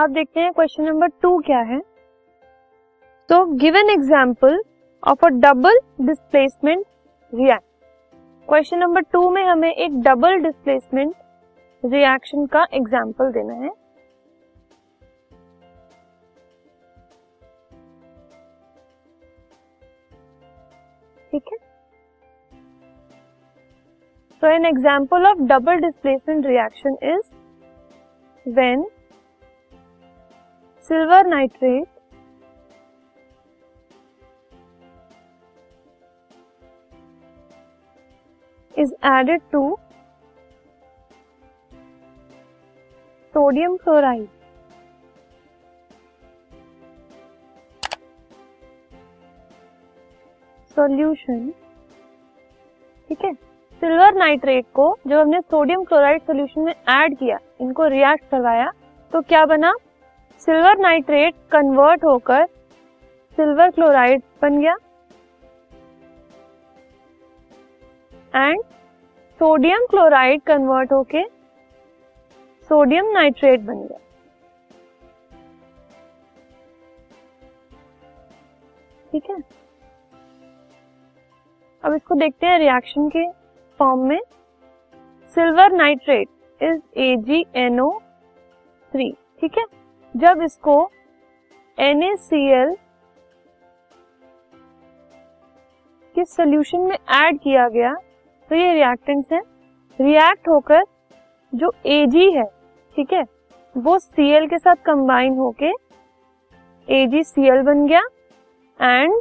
अब देखते हैं क्वेश्चन नंबर टू क्या है? तो give an example of a double displacement react question number two में हमें एक डबल डिस्प्लेसमेंट रिएक्शन का एग्ज़ाम्पल देना है। ठीक है? So an example of double displacement reaction is when silver nitrate, is added to sodium chloride. Solution, ठीक है सिल्वर नाइट्रेट को जब हमने सोडियम क्लोराइड सोल्यूशन में ऐड किया, इनको रिएक्ट करवाया तो क्या बना सिल्वर नाइट्रेट कन्वर्ट होकर सिल्वर क्लोराइड बन गया। एंड सोडियम क्लोराइड कन्वर्ट होके सोडियम नाइट्रेट बन गया। ठीक है? अब इसको देखते हैं रिएक्शन के फॉर्म में। Silver nitrate is A G N O three ठीक है? जब इसको NaCl के सोल्यूशन में ऐड किया गया तो ये रिएक्टेंट्स है। रिएक्ट होकर जो Ag है, ठीक है, वो Cl के साथ कंबाइन होके AgCl बन गया एंड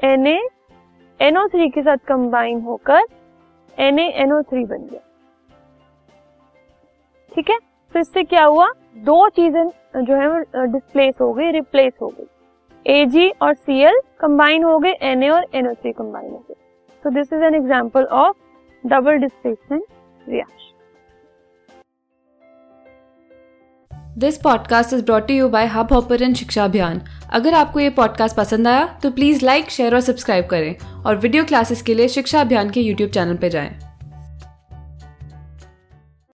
Na NO3 के साथ कंबाइन होकर NaNO3 बन गया। ठीक है तो इससे क्या हुआ? दो चीज़ें जो है डिस्प्लेस हो गई रिप्लेस हो गई। Ag और Cl कंबाइन हो गए, Na और NO3 कंबाइन हो गए। तो this is an example of double displacement reaction this podcast is brought you by Hubhopper शिक्षा अभियान अगर आपको ये पॉडकास्ट पसंद आया तो प्लीज़ लाइक शेयर और सब्सक्राइब करें। और वीडियो क्लासेस के लिए शिक्षा अभियान के यूट्यूब चैनल पर जाएँ।